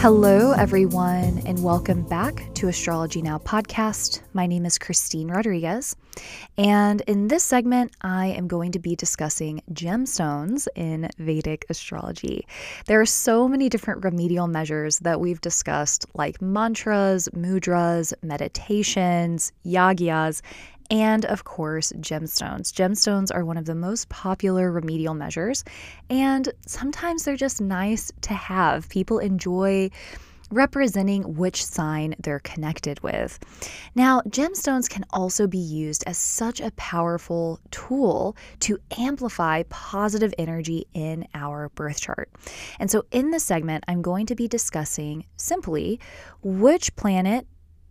Hello, everyone, and welcome back to Astrology Now podcast. My name is Christine Rodriguez, and in this segment, I am going to be discussing gemstones in Vedic astrology. There are so many different remedial measures that we've discussed, like mantras, mudras, meditations, yagyas, and of course, gemstones. Gemstones are one of the most popular remedial measures, and sometimes they're just nice to have. People enjoy representing which sign they're connected with. Now, gemstones can also be used as such a powerful tool to amplify positive energy in our birth chart. And so, in this segment, I'm going to be discussing simply which planet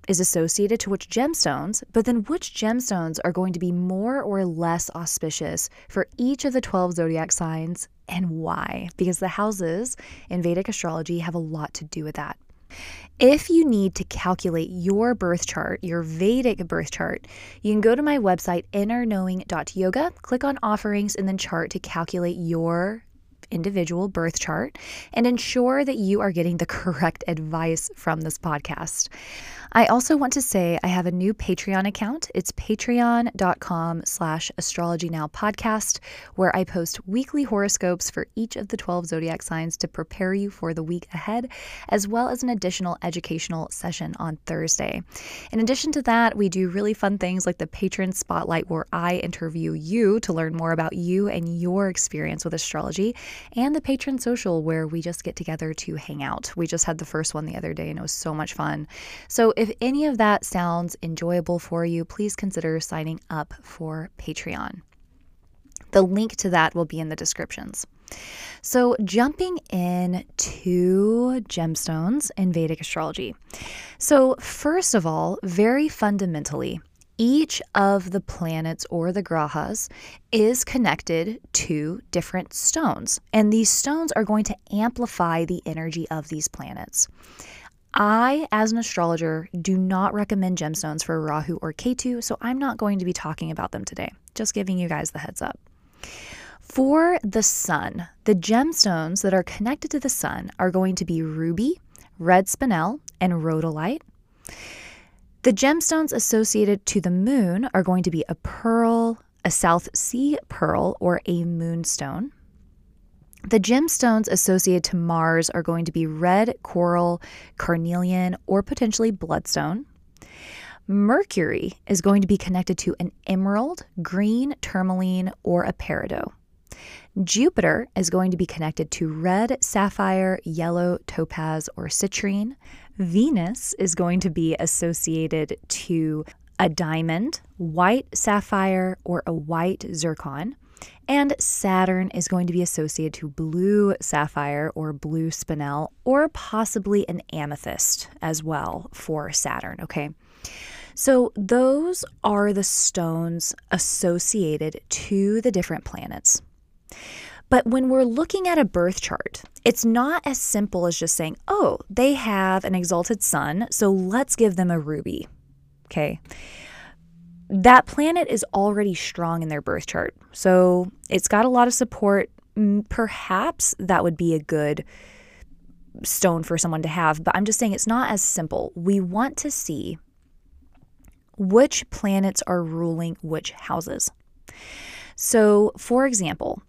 is associated to which gemstones, but then which gemstones are going to be more or less auspicious for each of the 12 zodiac signs and why? Because the houses in Vedic astrology have a lot to do with that. If you need to calculate your birth chart, your Vedic birth chart, you can go to my website, innerknowing.yoga, click on offerings, and then chart to calculate your individual birth chart and ensure that you are getting the correct advice from this podcast. I also want to say I have a new Patreon account. It's patreon.com slash astrology now podcast, where I post weekly horoscopes for each of the 12 zodiac signs to prepare you for the week ahead, as well as an additional educational session on Thursday. In addition to that, we do really fun things like the Patron Spotlight, where I interview you to learn more about you and your experience with astrology, and the Patron Social, where we just get together to hang out. We just had the first one the other day, and it was so much fun. So if any of that sounds enjoyable for you, please consider signing up for Patreon. The link to that will be in the descriptions. So, jumping in to gemstones in Vedic astrology. So, first of all, very fundamentally, each of the planets or the grahas is connected to different stones, and these stones are going to amplify the energy of these planets. I, as an astrologer, do not recommend gemstones for Rahu or Ketu, so I'm not going to be talking about them today. Just giving you guys the heads up. For the sun, the gemstones that are connected to the sun are going to be ruby, red spinel, and rhodolite. The gemstones associated to the moon are going to be a pearl, a South Sea pearl, or a moonstone. The gemstones associated to Mars are going to be red coral, carnelian, or potentially bloodstone. Mercury is going to be connected to an emerald, green tourmaline, or a peridot. Jupiter is going to be connected to red sapphire, yellow topaz, or citrine. Venus is going to be associated to a diamond, white sapphire, or a white zircon. And Saturn is going to be associated to blue sapphire or blue spinel, or possibly an amethyst as well for Saturn, okay? So, those are the stones associated to the different planets. But when we're looking at a birth chart, it's not as simple as just saying, oh, they have an exalted sun, so let's give them a ruby. Okay that planet is already strong in their birth chart. So it's got a lot of support. Perhaps that would be a good stone for someone to have, but I'm just saying it's not as simple. We want to see which planets are ruling which houses. So, for example,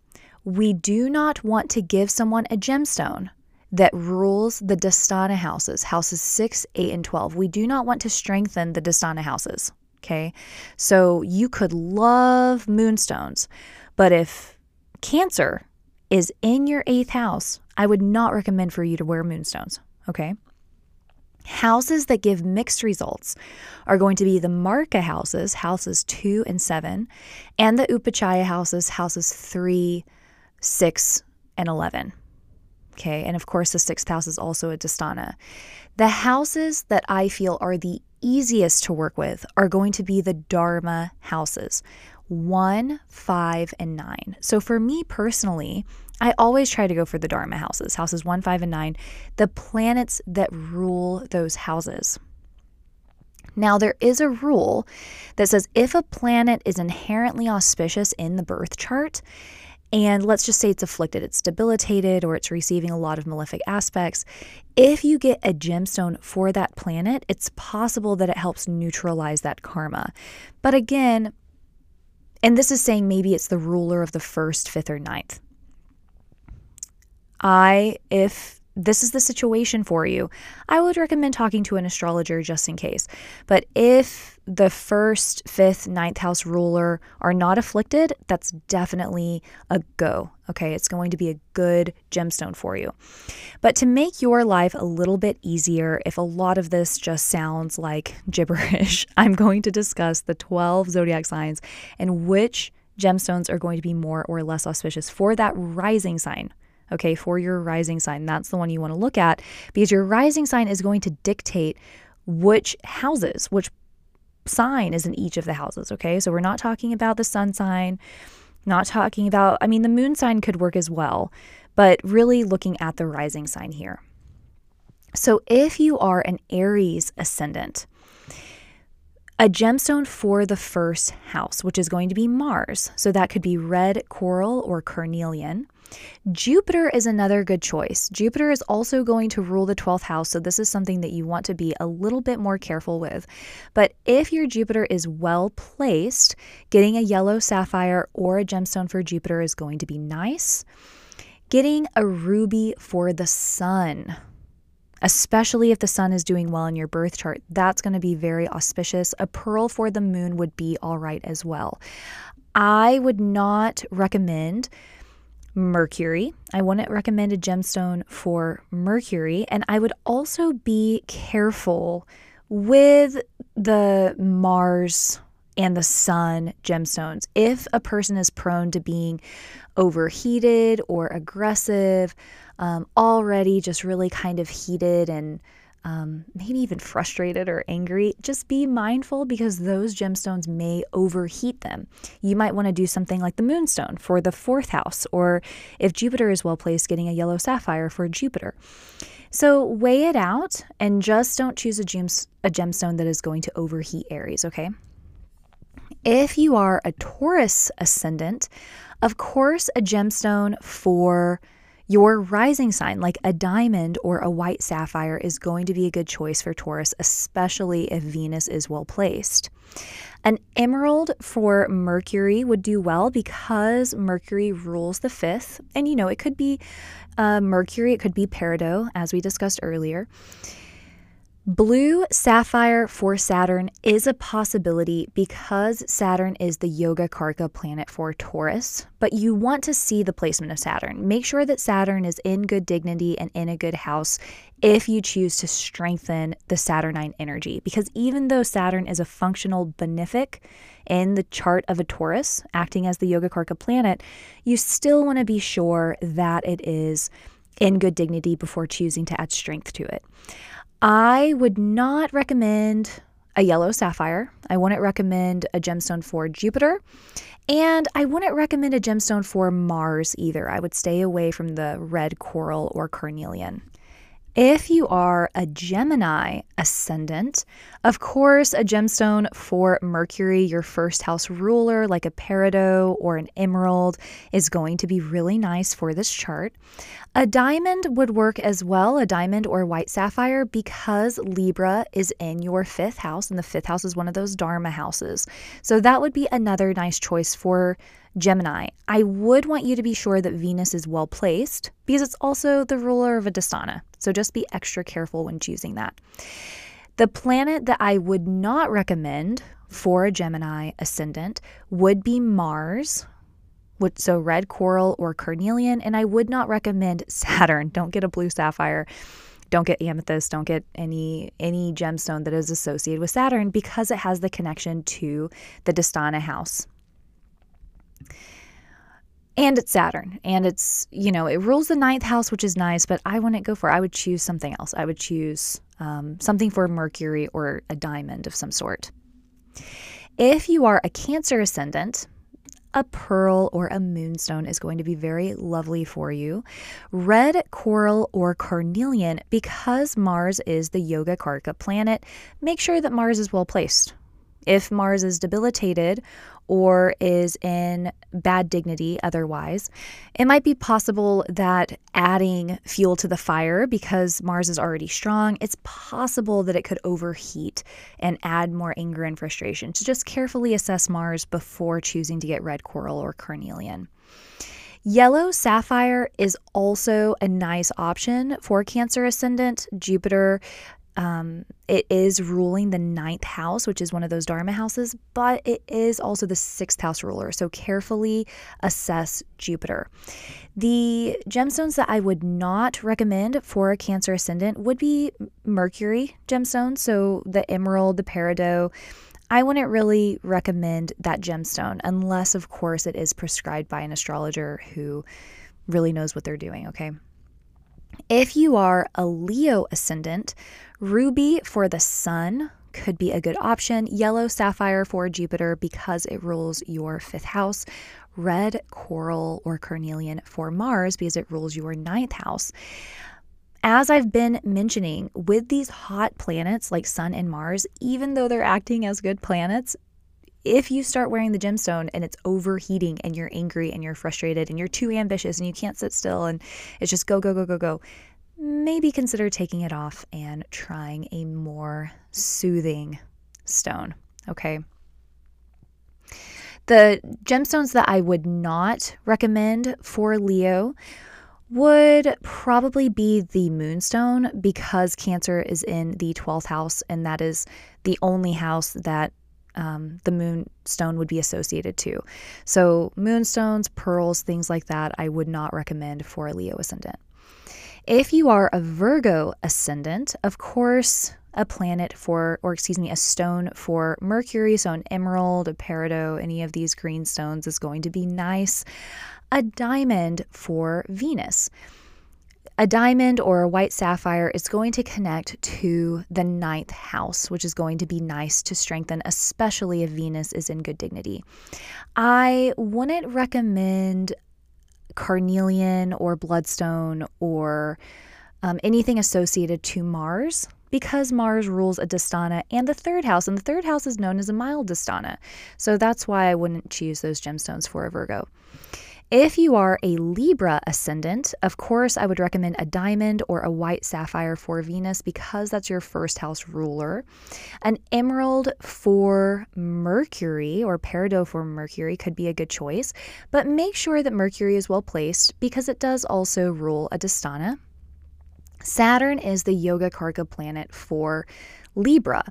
we do not want to give someone a gemstone that rules the Dusthana houses, houses 6, 8, and 12. We do not want to strengthen the Dusthana houses. Okay. So you could love moonstones, but if Cancer is in your eighth house, I would not recommend for you to wear moonstones. Okay. Houses that give mixed results are going to be the Maraka houses, houses two and seven, and the Upachaya houses, houses three, six, and 11. Okay. And of course, the sixth house is also a Dusthana. The houses that I feel are the easiest to work with are going to be the Dharma houses one, five, and nine. So for me personally, I always try to go for the Dharma houses, houses one, five, and nine, the planets that rule those houses. Now, there is a rule that says if a planet is inherently auspicious in the birth chart, and let's just say it's afflicted, it's debilitated, or it's receiving a lot of malefic aspects, if you get a gemstone for that planet, it's possible that it helps neutralize that karma. But again, and this is saying maybe it's the ruler of the first, fifth, or ninth. I, if this is the situation for you, I would recommend talking to an astrologer just in case. But if the first, fifth, ninth house ruler are not afflicted, that's definitely a go. Okay, it's going to be a good gemstone for you. But to make your life a little bit easier, if a lot of this just sounds like gibberish, I'm going to discuss the 12 zodiac signs and which gemstones are going to be more or less auspicious for that rising sign okay, for your rising sign. That's the one you want to look at because your rising sign is going to dictate which houses, which sign is in each of the houses, okay? So we're not talking about the sun sign, not talking about, I mean, the moon sign could work as well, but really looking at the rising sign here. So if you are an Aries ascendant, a gemstone for the first house, which is going to be Mars. So that could be red coral or carnelian. Jupiter is another good choice. Jupiter is also going to rule the 12th house, so this is something that you want to be a little bit more careful with. But if your Jupiter is well placed, getting a yellow sapphire or a gemstone for Jupiter is going to be nice. Getting a ruby for the sun especially if the sun is doing well in your birth chart. That's going to be very auspicious. A pearl for the moon would be all right as well. I would not recommend Mercury. I wouldn't recommend a gemstone for Mercury. And I would also be careful with the Mars and the Sun gemstones. If a person is prone to being overheated or aggressive, um, already just really kind of heated and um, maybe even frustrated or angry, just be mindful because those gemstones may overheat them. You might want to do something like the moonstone for the fourth house, or if Jupiter is well placed, getting a yellow sapphire for Jupiter. So weigh it out and just don't choose a, gems- a gemstone that is going to overheat Aries, okay? If you are a Taurus ascendant, of course, a gemstone for your rising sign, like a diamond or a white sapphire, is going to be a good choice for Taurus, especially if Venus is well placed. An emerald for Mercury would do well because Mercury rules the fifth. And you know, it could be uh, Mercury, it could be Peridot, as we discussed earlier. Blue sapphire for Saturn is a possibility because Saturn is the Yoga Karaka planet for Taurus, but you want to see the placement of Saturn. Make sure that Saturn is in good dignity and in a good house if you choose to strengthen the Saturnine energy. Because even though Saturn is a functional benefic in the chart of a Taurus, acting as the Yoga Karaka planet, you still want to be sure that it is in good dignity before choosing to add strength to it. I would not recommend a yellow sapphire. I wouldn't recommend a gemstone for Jupiter. And I wouldn't recommend a gemstone for Mars either. I would stay away from the red coral or carnelian. If you are a Gemini ascendant, of course, a gemstone for Mercury, your first house ruler, like a peridot or an emerald, is going to be really nice for this chart. A diamond would work as well, a diamond or white sapphire, because Libra is in your fifth house, and the fifth house is one of those Dharma houses. So that would be another nice choice for Gemini. I would want you to be sure that Venus is well placed because it's also the ruler of a Dusthana. So just be extra careful when choosing that. The planet that I would not recommend for a Gemini ascendant would be Mars, so red coral or carnelian, and I would not recommend Saturn. Don't get a blue sapphire. Don't get amethyst, don't get any any gemstone that is associated with Saturn because it has the connection to the Dusthana house. And it's Saturn, and it's, you know, it rules the ninth house, which is nice, but I wouldn't go for I would choose something else. I would choose um, something for Mercury or a diamond of some sort. If you are a Cancer ascendant, a pearl or a moonstone is going to be very lovely for you. Red coral or carnelian, because Mars is the Yoga Karaka planet, make sure that Mars is well placed. If Mars is debilitated or is in bad dignity otherwise, it might be possible that adding fuel to the fire because Mars is already strong, it's possible that it could overheat and add more anger and frustration. So just carefully assess Mars before choosing to get red coral or carnelian. Yellow sapphire is also a nice option for Cancer ascendant. Jupiter um, it is ruling the ninth house, which is one of those Dharma houses, but it is also the sixth house ruler. So carefully assess Jupiter. The gemstones that I would not recommend for a Cancer ascendant would be Mercury gemstones. So the emerald, the peridot. I wouldn't really recommend that gemstone unless, of course, it is prescribed by an astrologer who really knows what they're doing, okay? If you are a Leo ascendant, ruby for the sun could be a good option. Yellow sapphire for Jupiter because it rules your fifth house. Red coral or carnelian for Mars because it rules your ninth house. As I've been mentioning, with these hot planets like Sun and Mars, even though they're acting as good planets, if you start wearing the gemstone and it's overheating and you're angry and you're frustrated and you're too ambitious and you can't sit still and it's just go, go, go, go, go, maybe consider taking it off and trying a more soothing stone. Okay. The gemstones that I would not recommend for Leo would probably be the moonstone because Cancer is in the 12th house, and that is the only house that um, the moonstone would be associated to. So, moonstones, pearls, things like that, I would not recommend for a Leo ascendant. If you are a Virgo ascendant, of course, a planet for, or excuse me, a stone for Mercury, so an emerald, a peridot, any of these green stones is going to be nice. A diamond for Venus. A diamond or a white sapphire is going to connect to the ninth house, which is going to be nice to strengthen, especially if Venus is in good dignity. I wouldn't recommend carnelian or bloodstone or um, anything associated to Mars because Mars rules a dusthana and the third house, and the third house is known as a mild dusthana. So that's why I wouldn't choose those gemstones for a Virgo. If you are a Libra ascendant, of course, I would recommend a diamond or a white sapphire for Venus because that's your first house ruler. An emerald for Mercury or peridot for Mercury could be a good choice, but make sure that Mercury is well placed because it does also rule a Dusthana. Saturn is the Yoga Karaka planet for Libra.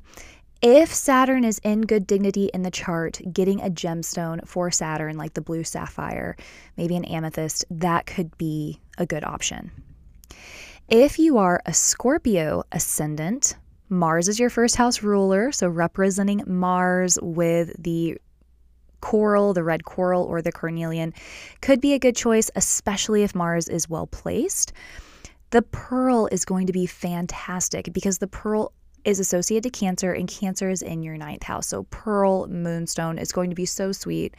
If Saturn is in good dignity in the chart, getting a gemstone for Saturn, like the blue sapphire, maybe an amethyst, that could be a good option. If you are a Scorpio ascendant, Mars is your first house ruler, so representing Mars with the coral, the red coral, or the carnelian could be a good choice, especially if Mars is well placed. The pearl is going to be fantastic because the pearl is associated to Cancer, and Cancer is in your ninth house. So, Pearl Moonstone is going to be so sweet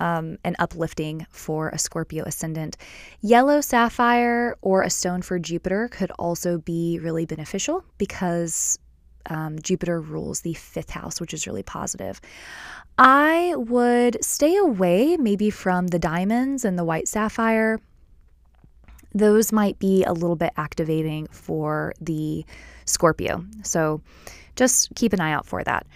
um, and uplifting for a Scorpio ascendant. Yellow sapphire or a stone for Jupiter could also be really beneficial because um, Jupiter rules the fifth house, which is really positive. I would stay away maybe from the diamonds and the white sapphire. Those might be a little bit activating for the Scorpio. So just keep an eye out for that.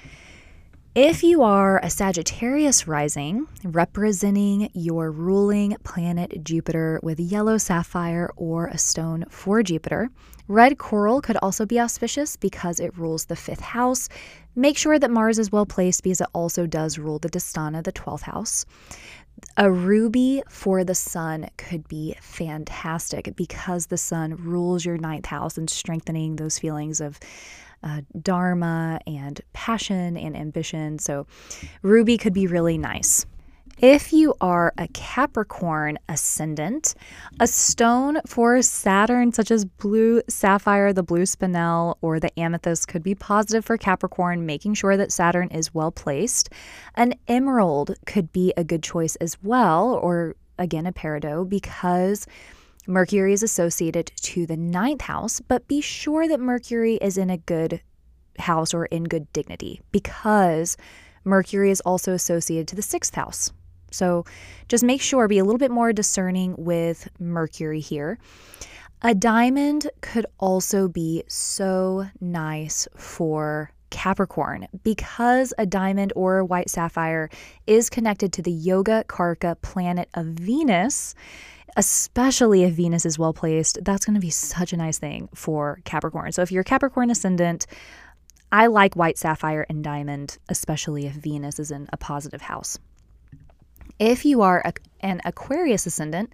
If you are a Sagittarius rising, representing your ruling planet Jupiter with yellow sapphire or a stone for Jupiter, red coral could also be auspicious because it rules the fifth house. Make sure that Mars is well placed because it also does rule the Dusthana, the 12th house. A ruby for the sun could be fantastic because the sun rules your ninth house and strengthening those feelings of uh, dharma and passion and ambition. So, ruby could be really nice. If you are a Capricorn ascendant, a stone for Saturn, such as blue sapphire, the blue spinel, or the amethyst, could be positive for Capricorn, making sure that Saturn is well placed. An emerald could be a good choice as well, or again, a peridot, because. Mercury is associated to the ninth house, but be sure that Mercury is in a good house or in good dignity because Mercury is also associated to the sixth house. So just make sure, be a little bit more discerning with Mercury here. A diamond could also be so nice for Capricorn because a diamond or a white sapphire is connected to the Yoga Karaka planet of Venus. Especially if Venus is well placed, that's going to be such a nice thing for Capricorn. So, if you're a Capricorn ascendant, I like white sapphire and diamond, especially if Venus is in a positive house. If you are a, an Aquarius ascendant,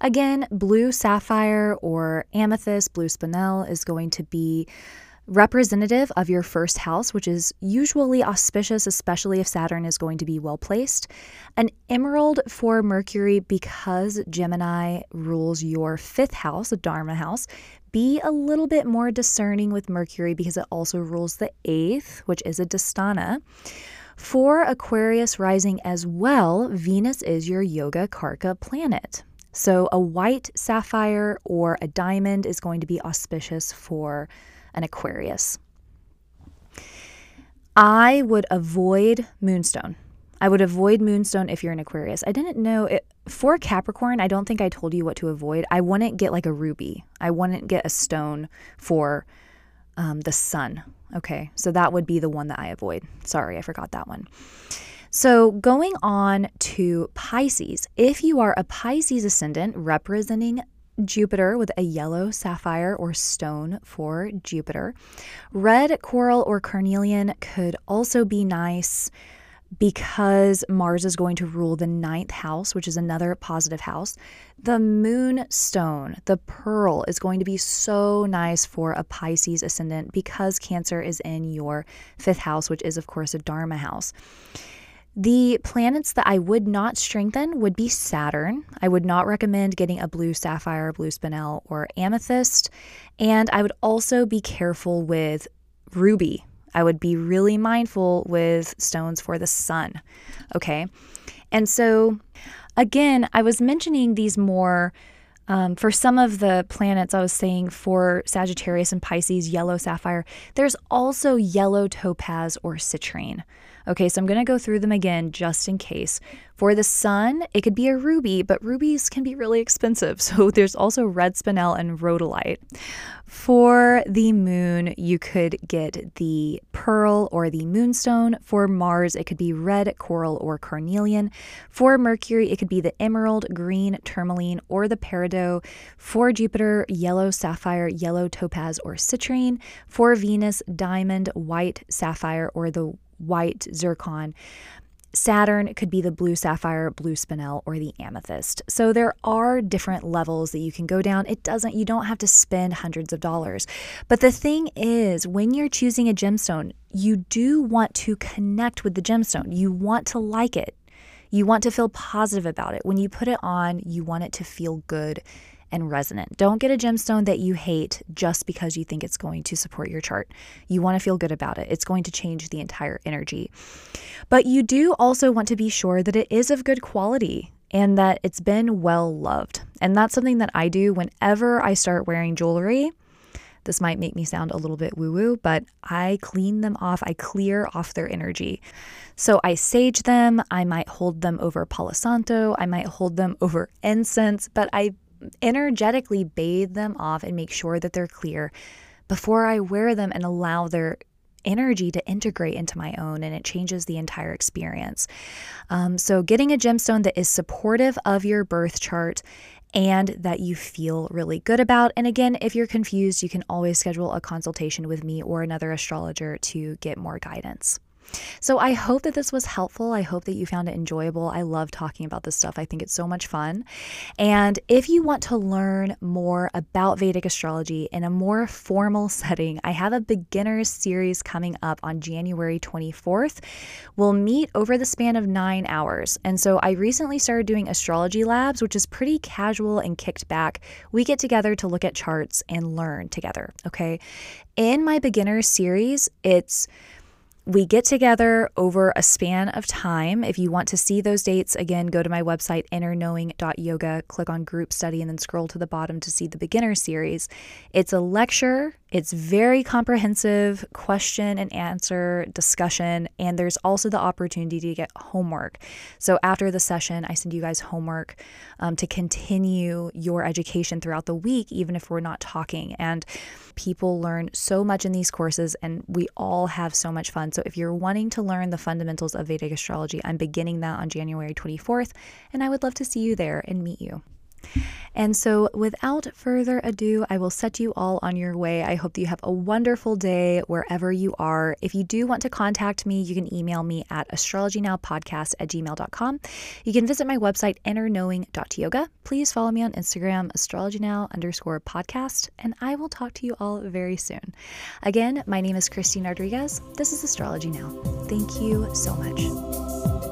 again, blue sapphire or amethyst, blue spinel is going to be representative of your first house, which is usually auspicious, especially if Saturn is going to be well placed. An emerald for Mercury, because Gemini rules your fifth house, a Dharma house. Be a little bit more discerning with Mercury because it also rules the eighth, which is a Dusthana. For Aquarius rising as well, Venus is your Yoga Karaka planet. So a white sapphire or a diamond is going to be auspicious for an Aquarius. I would avoid moonstone. I would avoid moonstone if you're an Aquarius. I didn't know it for Capricorn. I don't think I told you what to avoid. I wouldn't get like a ruby. I wouldn't get a stone for um, the sun. Okay, so that would be the one that I avoid. Sorry, I forgot that one. So, going on to Pisces, if you are a Pisces ascendant representing Jupiter with a yellow sapphire or stone for Jupiter. Red coral or carnelian could also be nice because Mars is going to rule the ninth house, which is another positive house. The moonstone, the pearl, is going to be so nice for a Pisces ascendant because Cancer is in your fifth house, which is, of course, a Dharma house. The planets that I would not strengthen would be Saturn. I would not recommend getting a blue sapphire, blue spinel, or amethyst. And I would also be careful with ruby. I would be really mindful with stones for the sun. Okay. And so, again, I was mentioning these more. Um, for some of the planets, I was saying for Sagittarius and Pisces, yellow sapphire, there's also yellow topaz or citrine. Okay, so I'm going to go through them again just in case. For the sun, it could be a ruby, but rubies can be really expensive. So there's also red spinel and rhodolite. For the moon, you could get the pearl or the moonstone. For Mars, it could be red coral or carnelian. For Mercury, it could be the emerald, green tourmaline, or the peridot. For Jupiter, yellow sapphire, yellow topaz, or citrine. For Venus, diamond, white sapphire, or the white zircon. Saturn could be the blue sapphire, blue spinel, or the amethyst. So there are different levels that you can go down. It doesn't, you don't have to spend hundreds of dollars. But the thing is, when you're choosing a gemstone, you do want to connect with the gemstone. You want to like it. You want to feel positive about it. When you put it on, you want it to feel good and resonant. Don't get a gemstone that you hate just because you think it's going to support your chart. You want to feel good about it, it's going to change the entire energy. But you do also want to be sure that it is of good quality and that it's been well loved. And that's something that I do whenever I start wearing jewelry. This might make me sound a little bit woo woo, but I clean them off. I clear off their energy. So I sage them. I might hold them over Palo Santo. I might hold them over incense, but I energetically bathe them off and make sure that they're clear before I wear them and allow their energy to integrate into my own and it changes the entire experience. Um, so, getting a gemstone that is supportive of your birth chart and that you feel really good about. And again, if you're confused, you can always schedule a consultation with me or another astrologer to get more guidance. So I hope that this was helpful. I hope that you found it enjoyable. I love talking about this stuff. I think it's so much fun. And if you want to learn more about Vedic astrology in a more formal setting, I have a beginners series coming up on January 24th. We'll meet over the span of nine hours. And so I recently started doing astrology labs, which is pretty casual and kicked back. We get together to look at charts and learn together. Okay. In my beginners series, it's we get together over a span of time. If you want to see those dates, again, go to my website, innerknowing.yoga, click on group study, and then scroll to the bottom to see the beginner series. It's a lecture, it's very comprehensive question and answer discussion, and there's also the opportunity to get homework. So after the session, I send you guys homework um, to continue your education throughout the week, even if we're not talking. And people learn so much in these courses, and we all have so much fun. So if you're wanting to learn the fundamentals of Vedic astrology, I'm beginning that on January 24th, and I would love to see you there and meet you. And so, without further ado, I will set you all on your way. I hope that you have a wonderful day wherever you are. If you do want to contact me, you can email me at astrologynowpodcast at gmail.com. You can visit my website, innerknowing.yoga. Please follow me on Instagram, astrologynow underscore podcast, and I will talk to you all very soon. Again, my name is Christine Rodriguez. This is Astrology Now. Thank you so much.